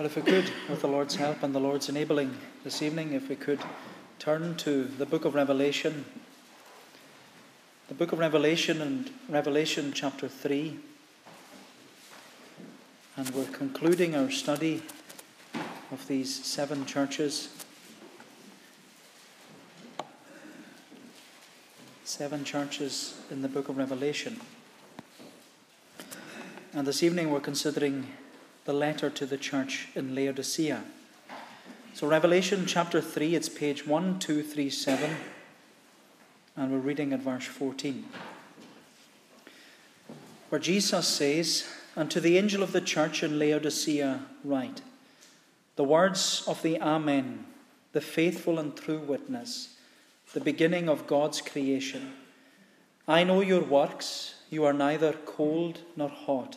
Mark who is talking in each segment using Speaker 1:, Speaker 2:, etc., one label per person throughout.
Speaker 1: Well, if we could, with the Lord's help and the Lord's enabling this evening, if we could turn to the book of Revelation. The book of Revelation and Revelation chapter 3. And we're concluding our study of these seven churches. Seven churches in the book of Revelation. And this evening we're considering the letter to the church in Laodicea. So, Revelation chapter 3, it's page 1237, and we're reading at verse 14, where Jesus says, And to the angel of the church in Laodicea, write, The words of the Amen, the faithful and true witness, the beginning of God's creation. I know your works, you are neither cold nor hot.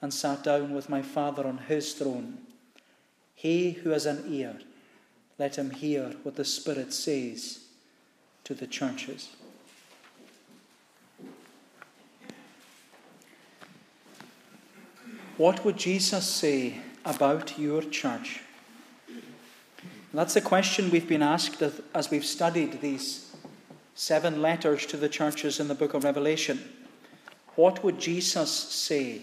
Speaker 1: and sat down with my Father on his throne. He who has an ear, let him hear what the Spirit says to the churches. What would Jesus say about your church? That's the question we've been asked as we've studied these seven letters to the churches in the book of Revelation. What would Jesus say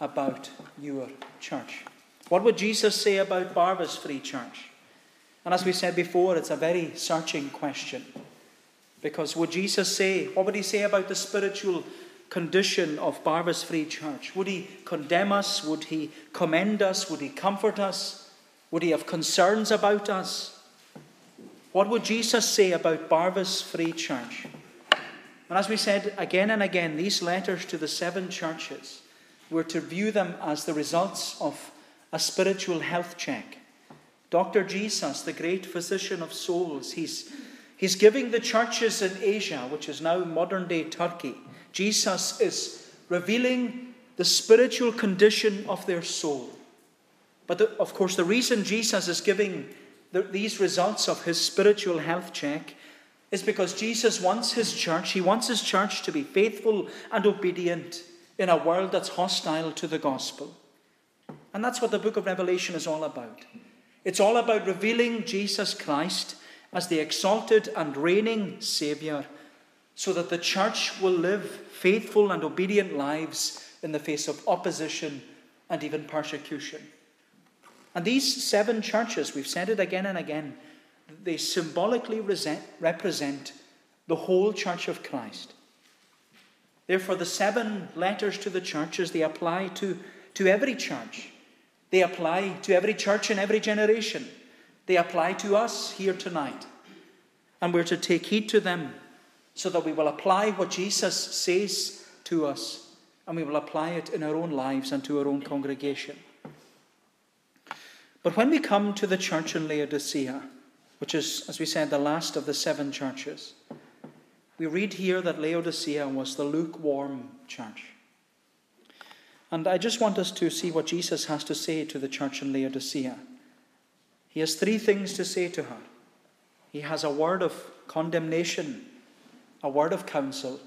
Speaker 1: about your church? What would Jesus say about Barvas Free Church? And as we said before, it's a very searching question. Because would Jesus say, what would he say about the spiritual condition of Barvas Free Church? Would he condemn us? Would he commend us? Would he comfort us? Would he have concerns about us? What would Jesus say about Barvas Free Church? And as we said again and again, these letters to the seven churches we're to view them as the results of a spiritual health check. Dr. Jesus, the great physician of souls, he's, he's giving the churches in Asia, which is now modern day Turkey, Jesus is revealing the spiritual condition of their soul. But the, of course, the reason Jesus is giving the, these results of his spiritual health check is because Jesus wants his church, he wants his church to be faithful and obedient in a world that's hostile to the gospel. And that's what the book of Revelation is all about. It's all about revealing Jesus Christ as the exalted and reigning Saviour so that the church will live faithful and obedient lives in the face of opposition and even persecution. And these seven churches, we've said it again and again, they symbolically represent the whole church of Christ. Therefore, the seven letters to the churches, they apply to, to every church. They apply to every church in every generation. They apply to us here tonight. And we're to take heed to them so that we will apply what Jesus says to us and we will apply it in our own lives and to our own congregation. But when we come to the church in Laodicea, which is, as we said, the last of the seven churches, we read here that Laodicea was the lukewarm church. And I just want us to see what Jesus has to say to the church in Laodicea. He has three things to say to her. He has a word of condemnation, a word of counsel,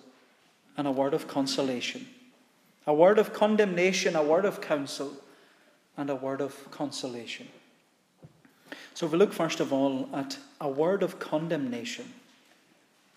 Speaker 1: and a word of consolation. A word of condemnation, a word of counsel, and a word of consolation. So, if we look first of all at a word of condemnation,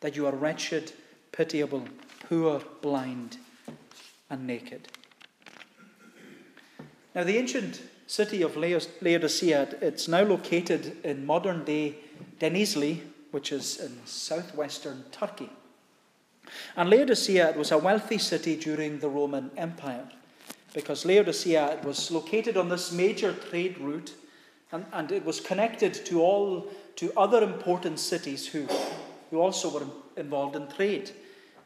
Speaker 1: that you are wretched, pitiable, poor, blind, and naked. Now, the ancient city of Laodicea, it's now located in modern day Denizli, which is in southwestern Turkey. And Laodicea was a wealthy city during the Roman Empire because Laodicea was located on this major trade route and, and it was connected to all to other important cities who, who also were involved in trade.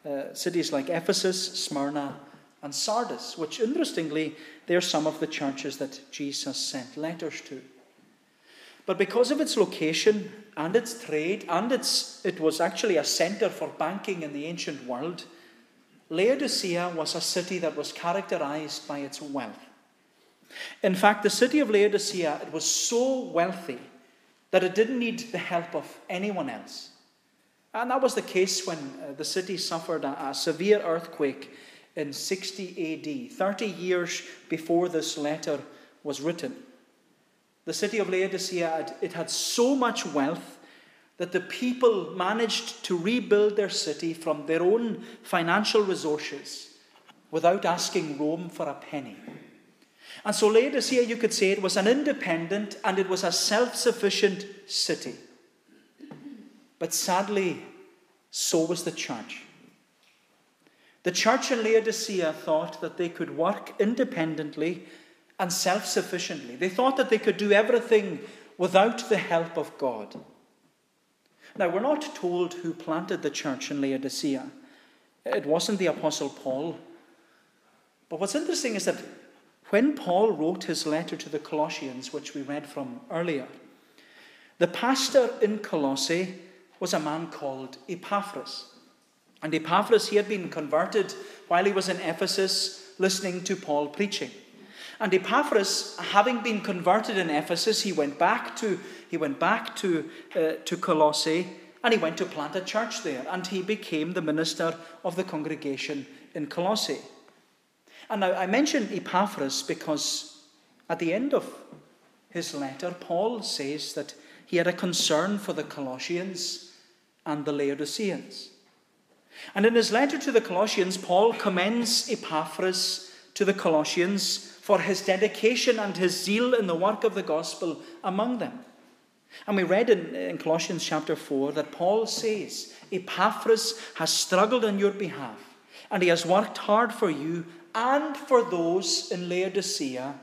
Speaker 1: Uh, cities like Ephesus, Smyrna, and Sardis, which interestingly, they're some of the churches that Jesus sent letters to. But because of its location and its trade, and its, it was actually a center for banking in the ancient world, Laodicea was a city that was characterized by its wealth. In fact, the city of Laodicea it was so wealthy that it didn't need the help of anyone else. And that was the case when uh, the city suffered a, a severe earthquake in 60 AD, 30 years before this letter was written. The city of Laodicea, it had so much wealth that the people managed to rebuild their city from their own financial resources without asking Rome for a penny. And so Laodicea, you could say, it was an independent and it was a self sufficient city. But sadly, so was the church. The church in Laodicea thought that they could work independently and self sufficiently. They thought that they could do everything without the help of God. Now, we're not told who planted the church in Laodicea. It wasn't the Apostle Paul. But what's interesting is that when Paul wrote his letter to the Colossians, which we read from earlier, the pastor in Colossae was a man called Epaphras. And Epaphras, he had been converted while he was in Ephesus listening to Paul preaching. And Epaphras, having been converted in Ephesus, he went back to, he went back to, uh, to Colossae and he went to plant a church there. And he became the minister of the congregation in Colossae. And now I mention Epaphras because at the end of his letter, Paul says that he had a concern for the Colossians and the Laodiceans. And in his letter to the Colossians, Paul commends Epaphras to the Colossians for his dedication and his zeal in the work of the gospel among them. And we read in, in Colossians chapter 4 that Paul says, Epaphras has struggled on your behalf, and he has worked hard for you and for those in Laodicea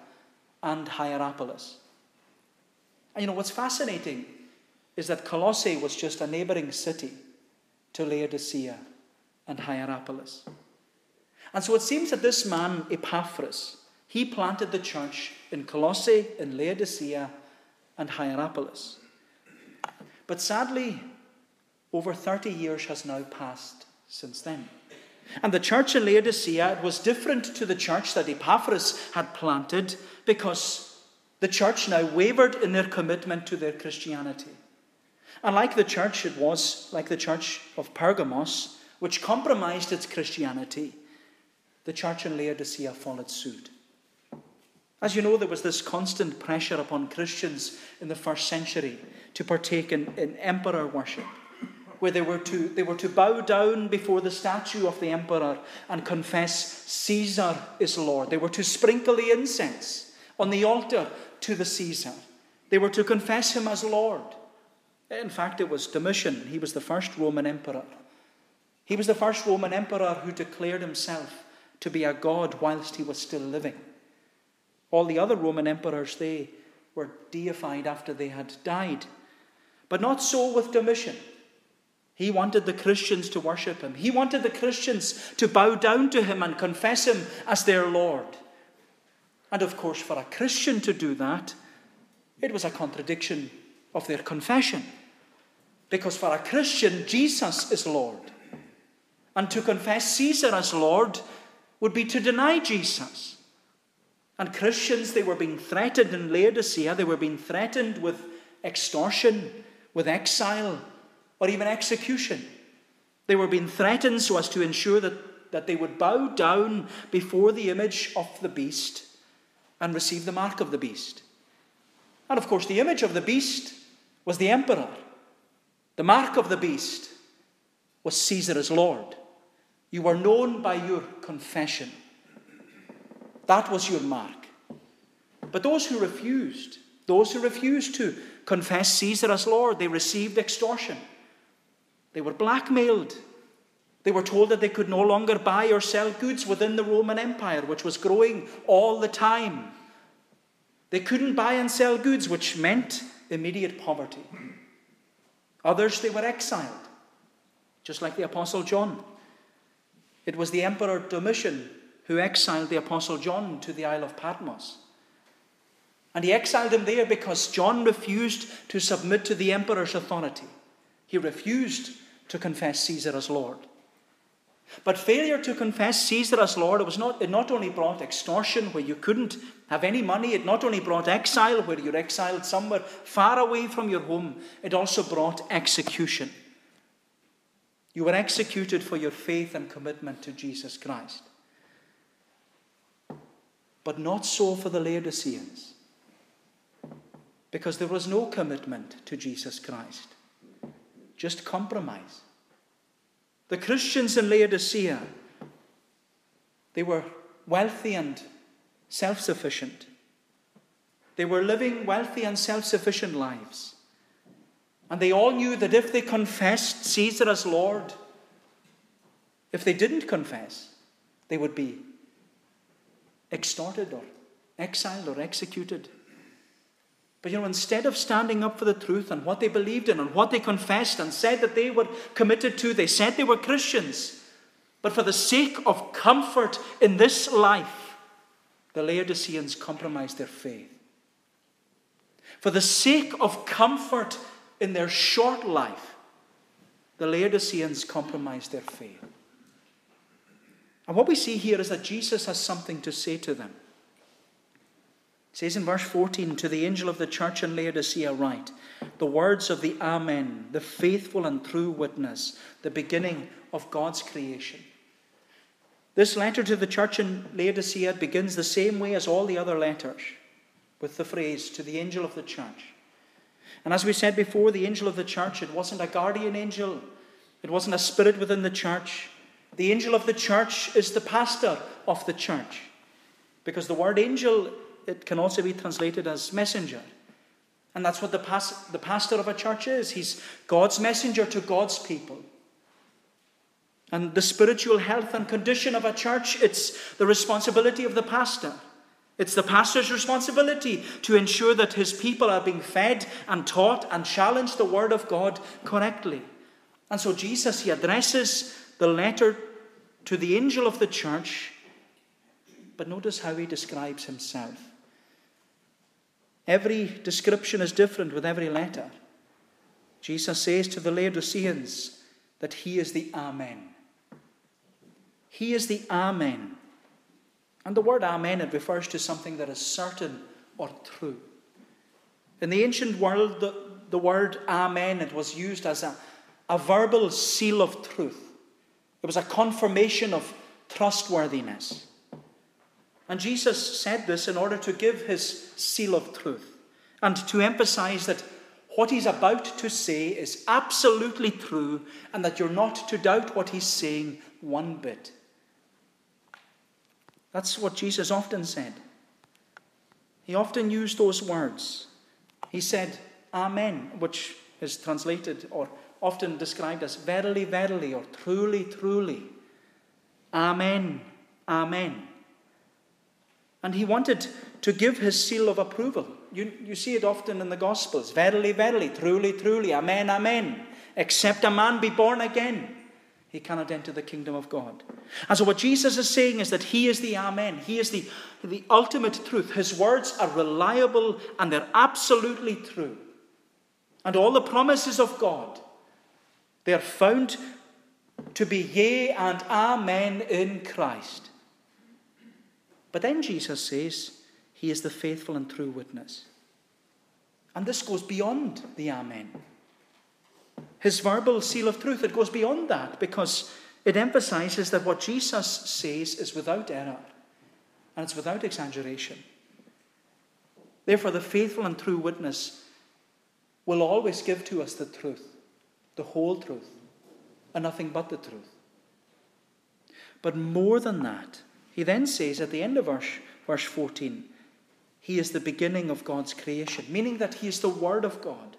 Speaker 1: and Hierapolis. And you know what's fascinating is that Colossae was just a neighboring city to Laodicea and Hierapolis. And so it seems that this man, Epaphras, he planted the church in Colossae, in Laodicea, and Hierapolis. But sadly, over 30 years has now passed since then. And the church in Laodicea was different to the church that Epaphras had planted because the church now wavered in their commitment to their Christianity. And like the church, it was like the church of Pergamos, which compromised its Christianity, the church in Laodicea followed suit. As you know, there was this constant pressure upon Christians in the first century to partake in, in emperor worship, where they were, to, they were to bow down before the statue of the emperor and confess Caesar is Lord. They were to sprinkle the incense on the altar to the Caesar. They were to confess him as Lord. In fact, it was Domitian. He was the first Roman emperor. He was the first Roman emperor who declared himself to be a god whilst he was still living. All the other Roman emperors, they were deified after they had died. But not so with Domitian. He wanted the Christians to worship him. He wanted the Christians to bow down to him and confess him as their Lord. And of course, for a Christian to do that, it was a contradiction of their confession. Because for a Christian, Jesus is Lord. And to confess Caesar as Lord would be to deny Jesus. And Christians, they were being threatened in Laodicea, they were being threatened with extortion, with exile, or even execution. They were being threatened so as to ensure that, that they would bow down before the image of the beast and receive the mark of the beast. And of course, the image of the beast was the emperor. The mark of the beast was Caesar as Lord. You were known by your confession. That was your mark. But those who refused, those who refused to confess Caesar as Lord, they received extortion. They were blackmailed. They were told that they could no longer buy or sell goods within the Roman Empire, which was growing all the time. They couldn't buy and sell goods, which meant immediate poverty. Others, they were exiled, just like the Apostle John. It was the Emperor Domitian who exiled the Apostle John to the Isle of Patmos. And he exiled him there because John refused to submit to the emperor's authority. He refused to confess Caesar as Lord. But failure to confess Caesar as Lord, it, was not, it not only brought extortion where you couldn't have any money, it not only brought exile where you're exiled somewhere far away from your home, it also brought execution. You were executed for your faith and commitment to Jesus Christ. But not so for the Laodiceans, because there was no commitment to Jesus Christ, just compromise. The Christians in Laodicea, they were wealthy and self sufficient. They were living wealthy and self sufficient lives. And they all knew that if they confessed Caesar as Lord, if they didn't confess, they would be extorted or exiled or executed. But you know, instead of standing up for the truth and what they believed in and what they confessed and said that they were committed to, they said they were Christians. But for the sake of comfort in this life, the Laodiceans compromised their faith. For the sake of comfort in their short life, the Laodiceans compromised their faith. And what we see here is that Jesus has something to say to them. It says in verse 14, To the angel of the church in Laodicea, write the words of the Amen, the faithful and true witness, the beginning of God's creation. This letter to the church in Laodicea begins the same way as all the other letters, with the phrase, To the angel of the church. And as we said before, the angel of the church, it wasn't a guardian angel, it wasn't a spirit within the church. The angel of the church is the pastor of the church. Because the word angel, it can also be translated as messenger. And that's what the, pas- the pastor of a church is. He's God's messenger to God's people. And the spiritual health and condition of a church, it's the responsibility of the pastor. It's the pastor's responsibility to ensure that his people are being fed and taught and challenged the word of God correctly. And so Jesus, he addresses the letter to the angel of the church, but notice how he describes himself. Every description is different with every letter. Jesus says to the Laodiceans that he is the Amen. He is the Amen. And the word Amen, it refers to something that is certain or true. In the ancient world, the, the word Amen, it was used as a, a verbal seal of truth. It was a confirmation of trustworthiness. And Jesus said this in order to give his seal of truth and to emphasize that what he's about to say is absolutely true and that you're not to doubt what he's saying one bit. That's what Jesus often said. He often used those words. He said, Amen, which is translated or often described as verily, verily, or truly, truly. Amen, Amen. And he wanted to give his seal of approval. You, you see it often in the Gospels verily, verily, truly, truly, Amen, Amen. Except a man be born again he cannot enter the kingdom of God. And so, what Jesus is saying is that He is the Amen. He is the, the ultimate truth. His words are reliable and they're absolutely true. And all the promises of God, they are found to be yea and amen in Christ. But then Jesus says, He is the faithful and true witness. And this goes beyond the Amen. His verbal seal of truth, it goes beyond that because it emphasizes that what Jesus says is without error and it's without exaggeration. Therefore, the faithful and true witness will always give to us the truth, the whole truth, and nothing but the truth. But more than that, he then says at the end of verse, verse 14, He is the beginning of God's creation, meaning that He is the Word of God.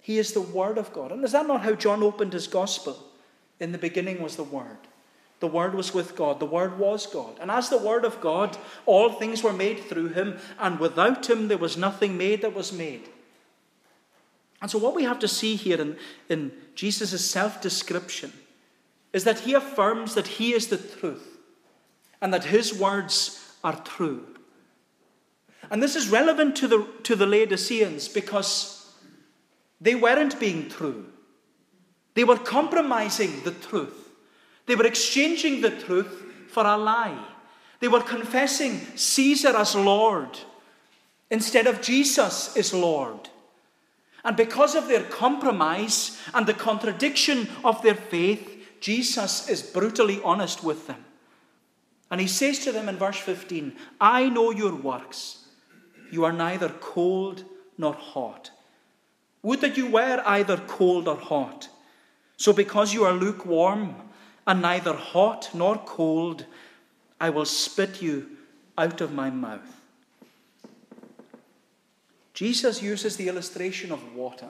Speaker 1: He is the Word of God. And is that not how John opened his Gospel? In the beginning was the Word. The Word was with God. The Word was God. And as the Word of God, all things were made through Him, and without Him there was nothing made that was made. And so, what we have to see here in, in Jesus' self description is that He affirms that He is the truth and that His words are true. And this is relevant to the, to the Laodiceans because they weren't being true. They were compromising the truth. They were exchanging the truth for a lie. They were confessing Caesar as Lord instead of Jesus is Lord. And because of their compromise and the contradiction of their faith, Jesus is brutally honest with them. And he says to them in verse 15, I know your works. You are neither cold nor hot. Would that you were either cold or hot. So, because you are lukewarm and neither hot nor cold, I will spit you out of my mouth. Jesus uses the illustration of water.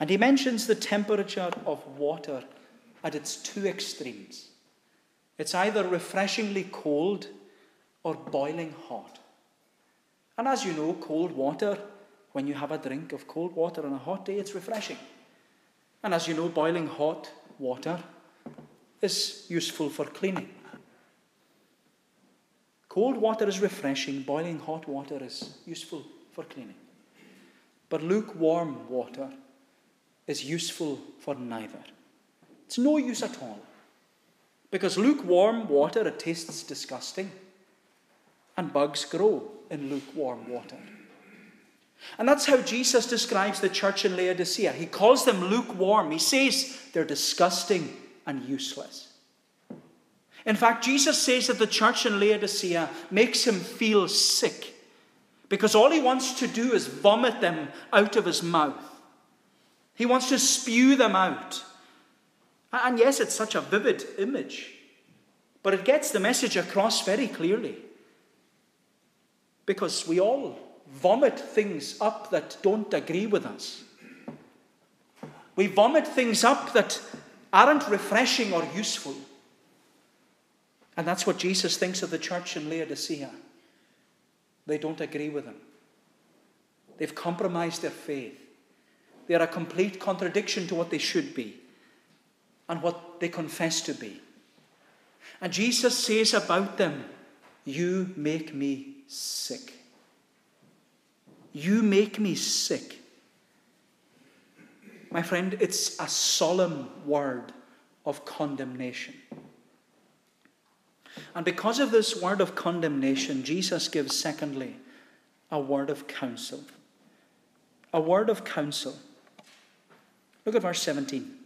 Speaker 1: And he mentions the temperature of water at its two extremes. It's either refreshingly cold or boiling hot. And as you know, cold water, when you have a drink of cold water on a hot day, it's refreshing. And as you know, boiling hot water is useful for cleaning. Cold water is refreshing, boiling hot water is useful for cleaning. But lukewarm water is useful for neither. It's no use at all. Because lukewarm water, it tastes disgusting. And bugs grow in lukewarm water. And that's how Jesus describes the church in Laodicea. He calls them lukewarm. He says they're disgusting and useless. In fact, Jesus says that the church in Laodicea makes him feel sick because all he wants to do is vomit them out of his mouth. He wants to spew them out. And yes, it's such a vivid image, but it gets the message across very clearly. Because we all vomit things up that don't agree with us. We vomit things up that aren't refreshing or useful. And that's what Jesus thinks of the church in Laodicea. They don't agree with him, they've compromised their faith. They are a complete contradiction to what they should be and what they confess to be. And Jesus says about them, You make me sick. You make me sick. My friend, it's a solemn word of condemnation. And because of this word of condemnation, Jesus gives, secondly, a word of counsel. A word of counsel. Look at verse 17.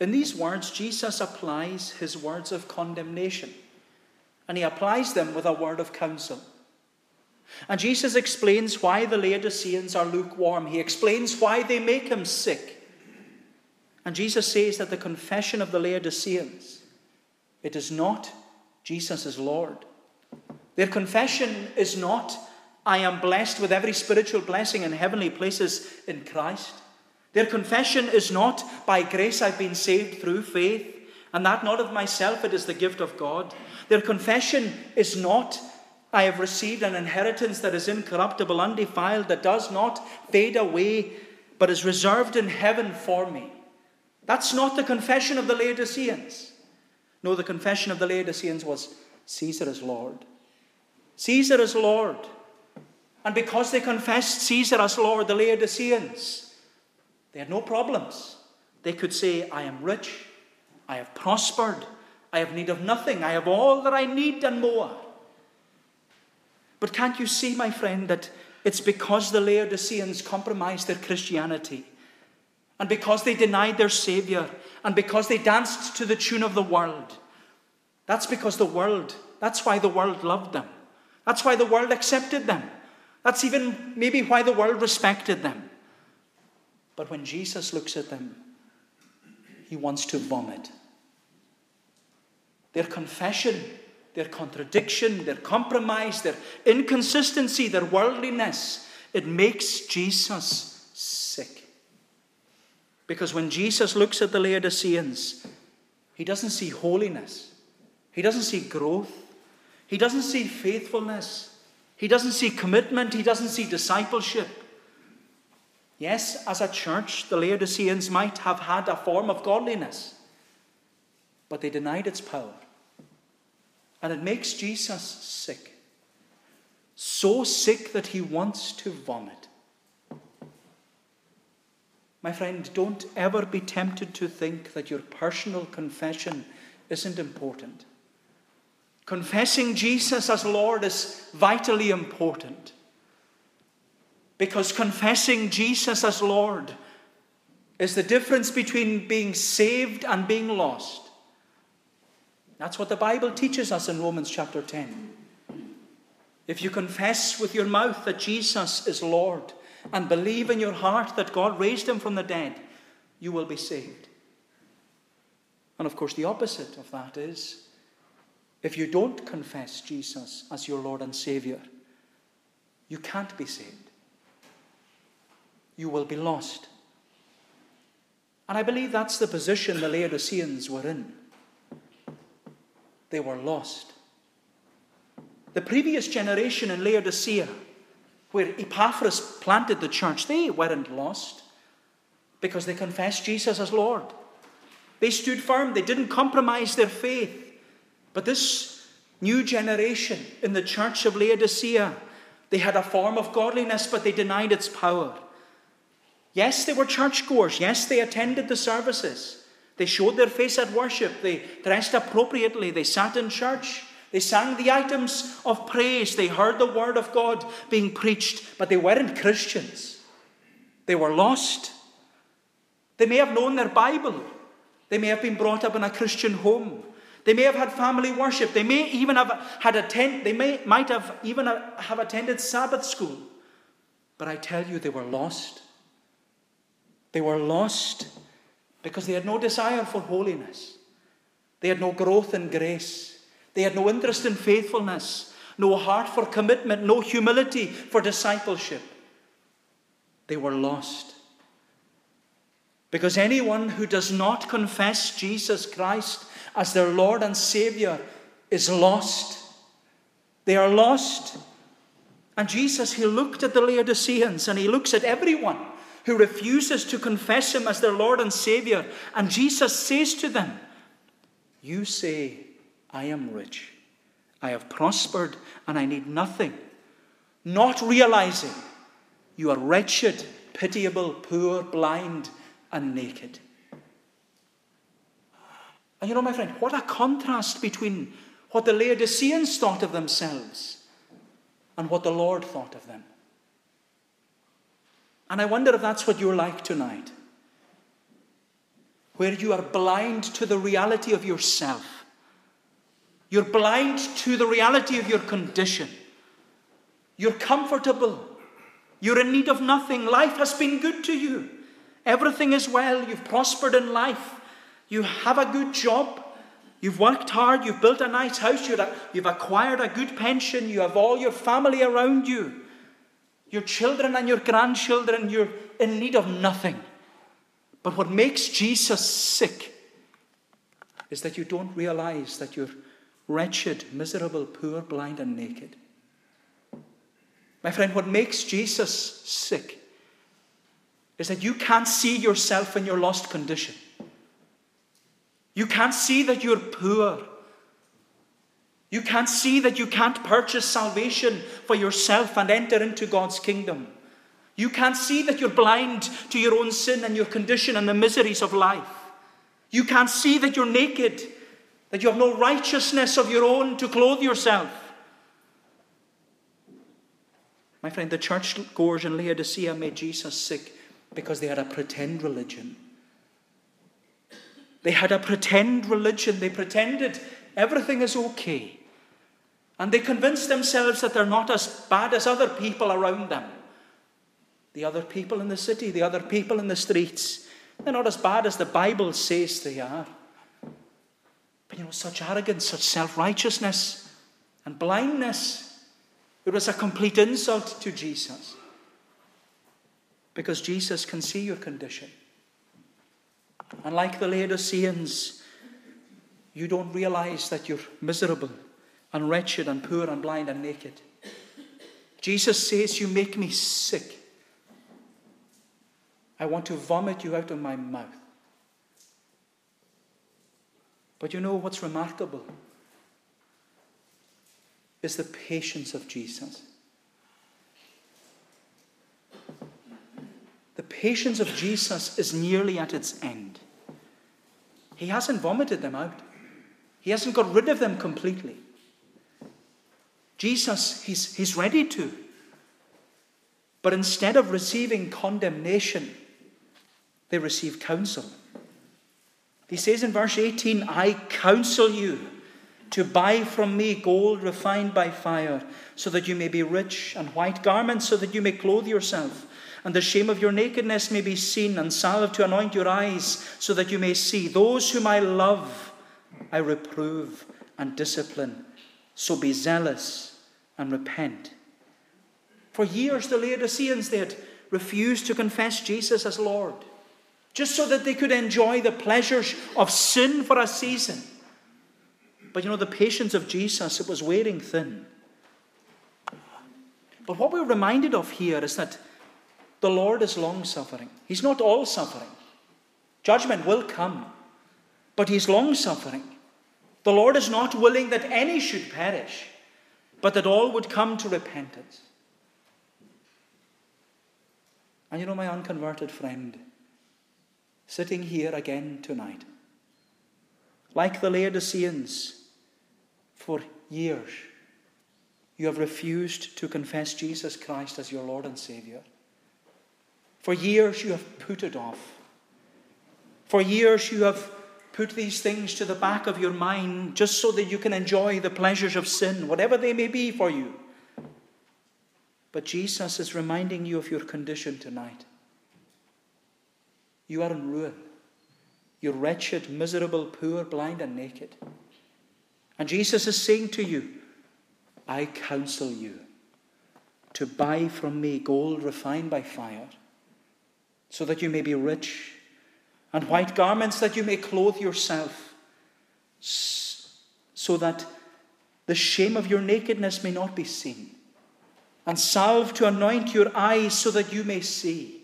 Speaker 1: In these words, Jesus applies his words of condemnation, and he applies them with a word of counsel. And Jesus explains why the Laodiceans are lukewarm. He explains why they make him sick. And Jesus says that the confession of the Laodiceans, it is not Jesus is Lord. Their confession is not, I am blessed with every spiritual blessing in heavenly places in Christ. Their confession is not, by grace I've been saved through faith, and that not of myself, it is the gift of God. Their confession is not, I have received an inheritance that is incorruptible, undefiled, that does not fade away, but is reserved in heaven for me. That's not the confession of the Laodiceans. No, the confession of the Laodiceans was Caesar is Lord. Caesar is Lord. And because they confessed Caesar as Lord, the Laodiceans, they had no problems. They could say, I am rich, I have prospered, I have need of nothing, I have all that I need and more. But can't you see, my friend, that it's because the Laodiceans compromised their Christianity, and because they denied their Savior, and because they danced to the tune of the world? That's because the world, that's why the world loved them. That's why the world accepted them. That's even maybe why the world respected them. But when Jesus looks at them, he wants to vomit. Their confession their contradiction, their compromise, their inconsistency, their worldliness. It makes Jesus sick. Because when Jesus looks at the Laodiceans, he doesn't see holiness, he doesn't see growth, he doesn't see faithfulness, he doesn't see commitment, he doesn't see discipleship. Yes, as a church, the Laodiceans might have had a form of godliness, but they denied its power. And it makes Jesus sick. So sick that he wants to vomit. My friend, don't ever be tempted to think that your personal confession isn't important. Confessing Jesus as Lord is vitally important. Because confessing Jesus as Lord is the difference between being saved and being lost. That's what the Bible teaches us in Romans chapter 10. If you confess with your mouth that Jesus is Lord and believe in your heart that God raised him from the dead, you will be saved. And of course, the opposite of that is if you don't confess Jesus as your Lord and Savior, you can't be saved. You will be lost. And I believe that's the position the Laodiceans were in they were lost. The previous generation in Laodicea, where Epaphras planted the church, they weren't lost because they confessed Jesus as Lord. They stood firm, they didn't compromise their faith. But this new generation in the church of Laodicea, they had a form of godliness, but they denied its power. Yes, they were churchgoers. Yes, they attended the services. They showed their face at worship. They dressed appropriately. They sat in church. They sang the items of praise. They heard the word of God being preached, but they weren't Christians. They were lost. They may have known their Bible. They may have been brought up in a Christian home. They may have had family worship. They may even have had attend. They may might have even have attended Sabbath school. But I tell you, they were lost. They were lost because they had no desire for holiness. They had no growth in grace. They had no interest in faithfulness, no heart for commitment, no humility for discipleship. They were lost. Because anyone who does not confess Jesus Christ as their Lord and Savior is lost. They are lost. And Jesus, He looked at the Laodiceans and He looks at everyone who refuses to confess him as their Lord and Savior. And Jesus says to them, You say, I am rich, I have prospered, and I need nothing, not realizing you are wretched, pitiable, poor, blind, and naked. And you know, my friend, what a contrast between what the Laodiceans thought of themselves and what the Lord thought of them. And I wonder if that's what you're like tonight, where you are blind to the reality of yourself. You're blind to the reality of your condition. You're comfortable. You're in need of nothing. Life has been good to you. Everything is well. You've prospered in life. You have a good job. You've worked hard. You've built a nice house. You've acquired a good pension. You have all your family around you your children and your grandchildren, you're in need of nothing. But what makes Jesus sick is that you don't realize that you're wretched, miserable, poor, blind, and naked. My friend, what makes Jesus sick is that you can't see yourself in your lost condition. You can't see that you're poor. You can't see that you can't purchase salvation for yourself and enter into God's kingdom. You can't see that you're blind to your own sin and your condition and the miseries of life. You can't see that you're naked, that you have no righteousness of your own to clothe yourself. My friend, the church goers in Laodicea made Jesus sick because they had a pretend religion. They had a pretend religion. They pretended everything is okay. And they convince themselves that they're not as bad as other people around them. The other people in the city, the other people in the streets, they're not as bad as the Bible says they are. But you know, such arrogance, such self righteousness, and blindness it was a complete insult to Jesus. Because Jesus can see your condition. And like the Laodiceans, you don't realize that you're miserable and wretched and poor and blind and naked. Jesus says, You make me sick. I want to vomit you out of my mouth. But you know what's remarkable? is the patience of Jesus. The patience of Jesus is nearly at its end. He hasn't vomited them out, He hasn't got rid of them completely. Jesus, he's, he's ready to. But instead of receiving condemnation, they receive counsel. He says in verse 18, I counsel you to buy from me gold refined by fire, so that you may be rich, and white garments, so that you may clothe yourself, and the shame of your nakedness may be seen, and salve to anoint your eyes, so that you may see. Those whom I love, I reprove and discipline. So be zealous and repent. For years, the Laodiceans they had refused to confess Jesus as Lord, just so that they could enjoy the pleasures of sin for a season. But you know, the patience of Jesus, it was wearing thin. But what we're reminded of here is that the Lord is long suffering. He's not all suffering. Judgment will come, but He's long suffering. The Lord is not willing that any should perish, but that all would come to repentance. And you know, my unconverted friend, sitting here again tonight, like the Laodiceans, for years, you have refused to confess Jesus Christ as your Lord and Savior. For years, you have put it off. For years, you have put these things to the back of your mind just so that you can enjoy the pleasures of sin, whatever they may be for you. But Jesus is reminding you of your condition tonight. You are in ruin. You're wretched, miserable, poor, blind, and naked. And Jesus is saying to you, I counsel you to buy from me gold refined by fire, so that you may be rich, and white garments that you may clothe yourself, so that the shame of your nakedness may not be seen, and salve to anoint your eyes so that you may see.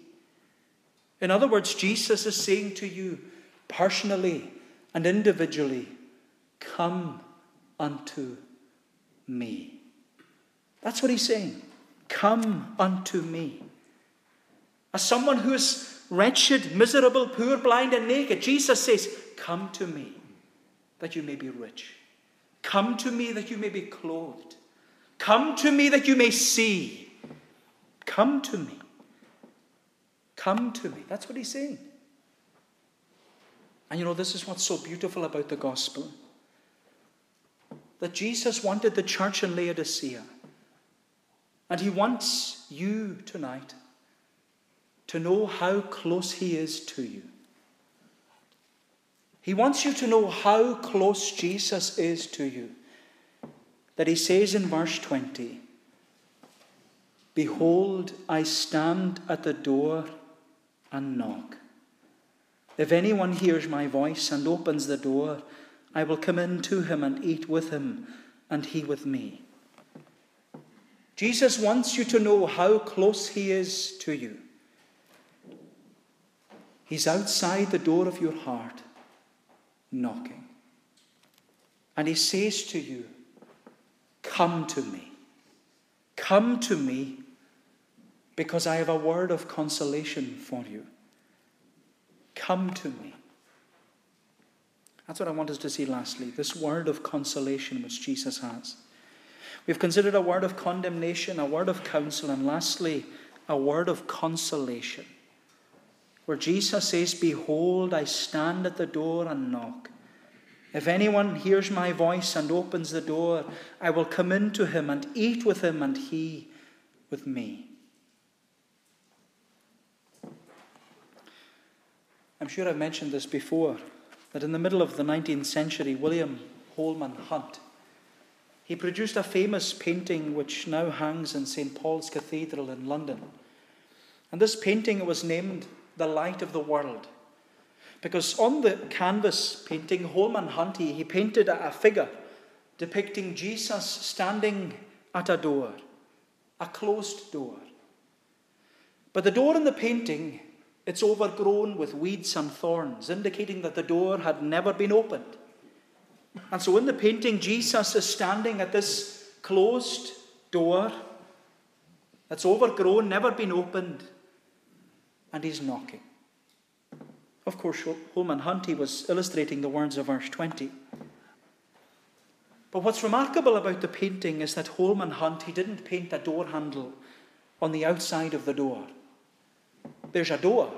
Speaker 1: In other words, Jesus is saying to you personally and individually, Come unto me. That's what he's saying. Come unto me. As someone who is wretched, miserable, poor, blind, and naked, Jesus says, Come to me that you may be rich. Come to me that you may be clothed. Come to me that you may see. Come to me. Come to me. That's what he's saying. And you know, this is what's so beautiful about the gospel that Jesus wanted the church in Laodicea. And he wants you tonight to know how close he is to you. He wants you to know how close Jesus is to you. That he says in verse 20, Behold, I stand at the door and knock. If anyone hears my voice and opens the door, I will come in to him and eat with him, and he with me. Jesus wants you to know how close He is to you. He's outside the door of your heart, knocking. And He says to you, Come to me. Come to me because I have a word of consolation for you. Come to me. That's what I want us to see lastly this word of consolation which Jesus has. We've considered a word of condemnation, a word of counsel, and lastly, a word of consolation. Where Jesus says, Behold, I stand at the door and knock. If anyone hears my voice and opens the door, I will come in to him and eat with him and he with me. I'm sure I've mentioned this before that in the middle of the 19th century, William Holman Hunt he produced a famous painting which now hangs in St. Paul's Cathedral in London. And this painting was named The Light of the World. Because on the canvas painting, Holman Hunt, he painted a figure depicting Jesus standing at a door, a closed door. But the door in the painting, it's overgrown with weeds and thorns, indicating that the door had never been opened. And so in the painting, Jesus is standing at this closed door that's overgrown, never been opened, and he's knocking. Of course, Holman Hunt he was illustrating the words of verse 20. But what's remarkable about the painting is that Holman Hunt, he didn't paint a door handle on the outside of the door. There's a door,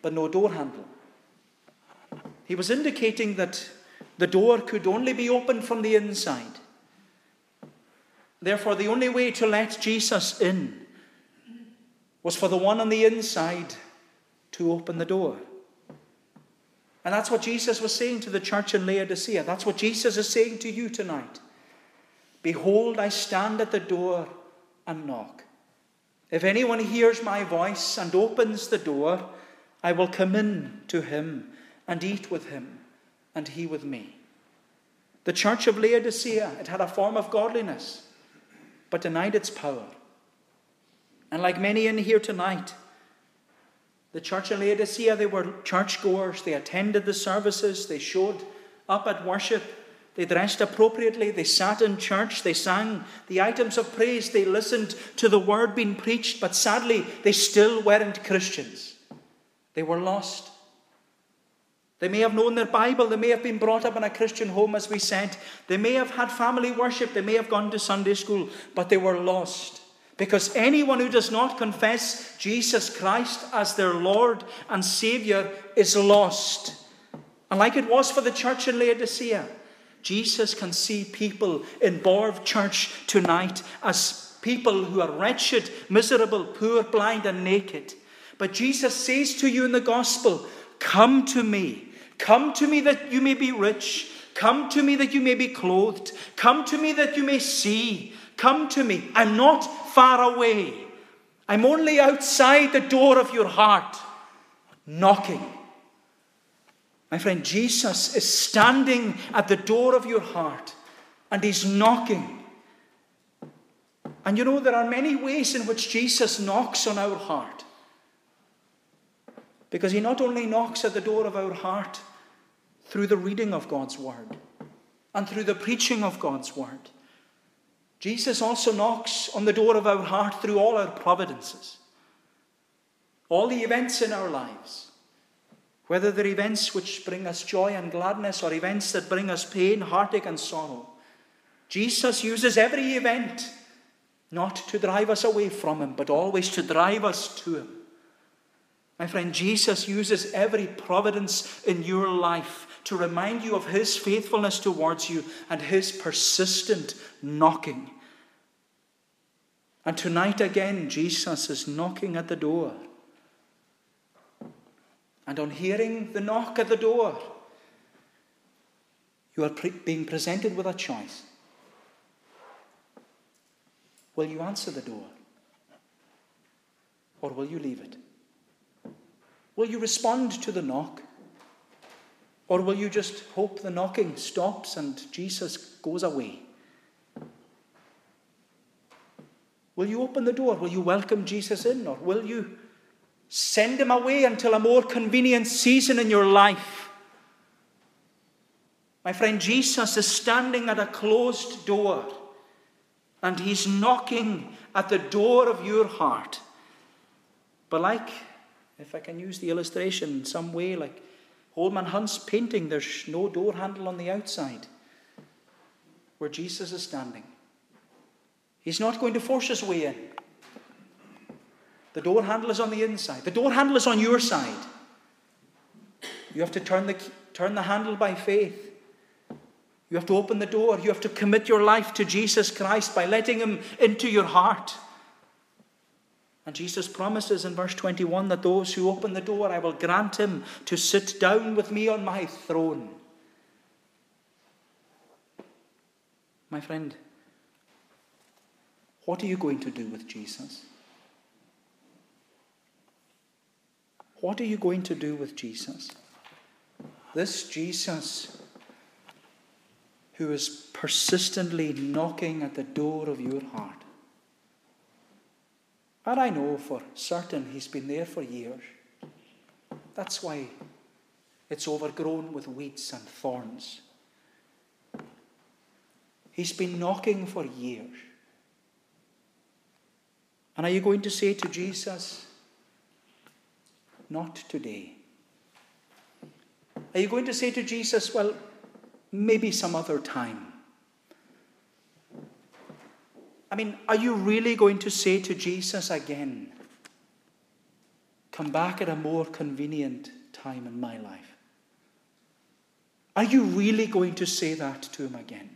Speaker 1: but no door handle. He was indicating that the door could only be opened from the inside. Therefore, the only way to let Jesus in was for the one on the inside to open the door. And that's what Jesus was saying to the church in Laodicea. That's what Jesus is saying to you tonight. Behold, I stand at the door and knock. If anyone hears my voice and opens the door, I will come in to him and eat with him and he with me. The church of Laodicea, it had a form of godliness, but denied its power. And like many in here tonight, the church of Laodicea, they were churchgoers. They attended the services. They showed up at worship. They dressed appropriately. They sat in church. They sang the items of praise. They listened to the word being preached. But sadly, they still weren't Christians. They were lost. They may have known their Bible. They may have been brought up in a Christian home, as we said. They may have had family worship. They may have gone to Sunday school, but they were lost. Because anyone who does not confess Jesus Christ as their Lord and Savior is lost. And like it was for the church in Laodicea, Jesus can see people in Borv Church tonight as people who are wretched, miserable, poor, blind, and naked. But Jesus says to you in the gospel, Come to me. Come to me that you may be rich. Come to me that you may be clothed. Come to me that you may see. Come to me. I'm not far away. I'm only outside the door of your heart, knocking. My friend, Jesus is standing at the door of your heart and he's knocking. And you know, there are many ways in which Jesus knocks on our heart. Because he not only knocks at the door of our heart through the reading of God's word and through the preaching of God's word, Jesus also knocks on the door of our heart through all our providences, all the events in our lives, whether they're events which bring us joy and gladness or events that bring us pain, heartache, and sorrow. Jesus uses every event not to drive us away from Him, but always to drive us to Him. My friend, Jesus uses every providence in your life to remind you of His faithfulness towards you and His persistent knocking. And tonight again, Jesus is knocking at the door. And on hearing the knock at the door, you are pre- being presented with a choice. Will you answer the door? Or will you leave it? Will you respond to the knock? Or will you just hope the knocking stops and Jesus goes away? Will you open the door? Will you welcome Jesus in? Or will you send him away until a more convenient season in your life? My friend, Jesus is standing at a closed door and he's knocking at the door of your heart. But, like, if I can use the illustration in some way, like Holman Hunt's painting, there's no door handle on the outside where Jesus is standing. He's not going to force his way in. The door handle is on the inside, the door handle is on your side. You have to turn the, turn the handle by faith. You have to open the door. You have to commit your life to Jesus Christ by letting Him into your heart. And Jesus promises in verse 21 that those who open the door, I will grant him to sit down with me on my throne. My friend, what are you going to do with Jesus? What are you going to do with Jesus? This Jesus who is persistently knocking at the door of your heart. And I know for certain he's been there for years. That's why it's overgrown with weeds and thorns. He's been knocking for years. And are you going to say to Jesus, Not today? Are you going to say to Jesus, Well, maybe some other time? I mean, are you really going to say to Jesus again, Come back at a more convenient time in my life? Are you really going to say that to him again?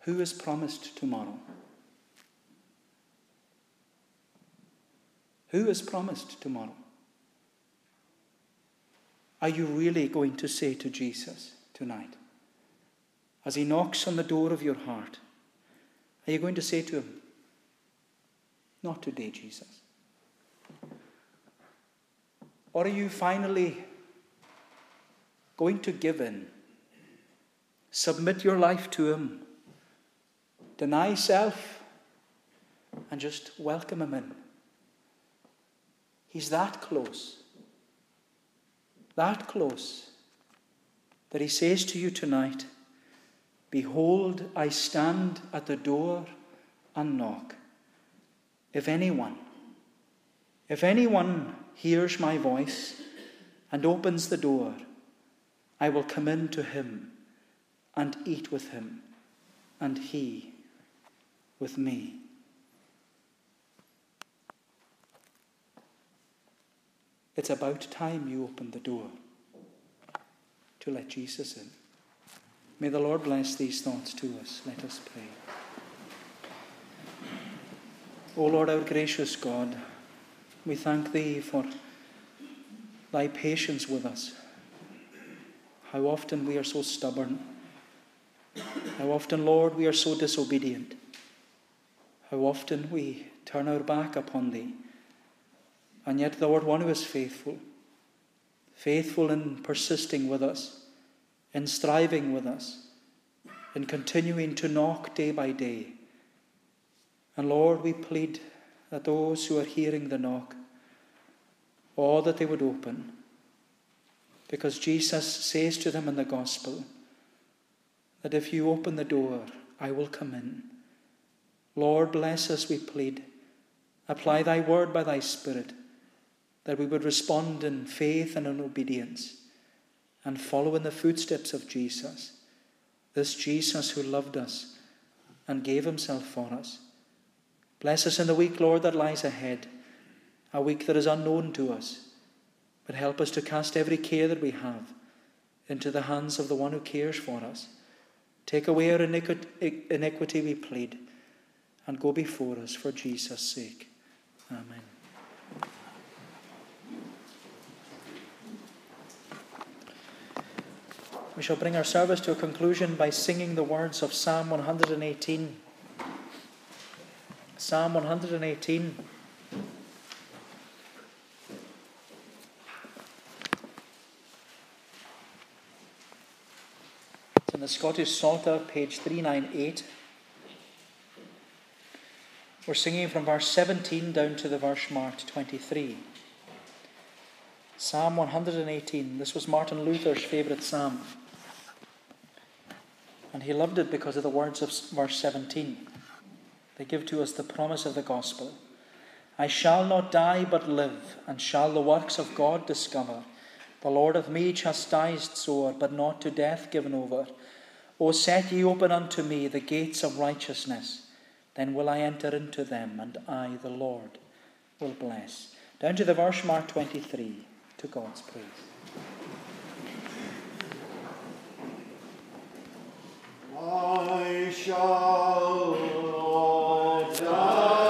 Speaker 1: Who is promised tomorrow? Who is promised tomorrow? Are you really going to say to Jesus tonight? As he knocks on the door of your heart, are you going to say to him, Not today, Jesus? Or are you finally going to give in, submit your life to him, deny self, and just welcome him in? He's that close, that close, that he says to you tonight, Behold, I stand at the door and knock. If anyone, if anyone hears my voice and opens the door, I will come in to him and eat with him, and he with me. It's about time you opened the door to let Jesus in. May the Lord bless these thoughts to us. Let us pray. O Lord, our gracious God, we thank Thee for Thy patience with us. How often we are so stubborn. How often, Lord, we are so disobedient. How often we turn our back upon Thee. And yet, Thou art one who is faithful, faithful in persisting with us in striving with us, in continuing to knock day by day. And Lord, we plead that those who are hearing the knock, all that they would open, because Jesus says to them in the gospel that if you open the door, I will come in. Lord, bless us, we plead. Apply thy word by thy Spirit, that we would respond in faith and in obedience and follow in the footsteps of Jesus, this Jesus who loved us and gave himself for us. Bless us in the week, Lord, that lies ahead, a week that is unknown to us, but help us to cast every care that we have into the hands of the one who cares for us. Take away our iniquity, we plead, and go before us for Jesus' sake. Amen. We shall bring our service to a conclusion by singing the words of Psalm 118. Psalm 118. It's
Speaker 2: in the Scottish Psalter, page 398. We're singing from verse 17 down to the verse marked 23. Psalm 118. This was Martin Luther's favourite psalm. And he loved it because of the words of verse 17. They give to us the promise of the gospel I shall not die but live, and shall the works of God discover. The Lord of me chastised sore, but not to death given over. O set ye open unto me the gates of righteousness, then will I enter into them, and I, the Lord, will bless. Down to the verse mark 23, to God's praise.
Speaker 3: I shall
Speaker 2: grace of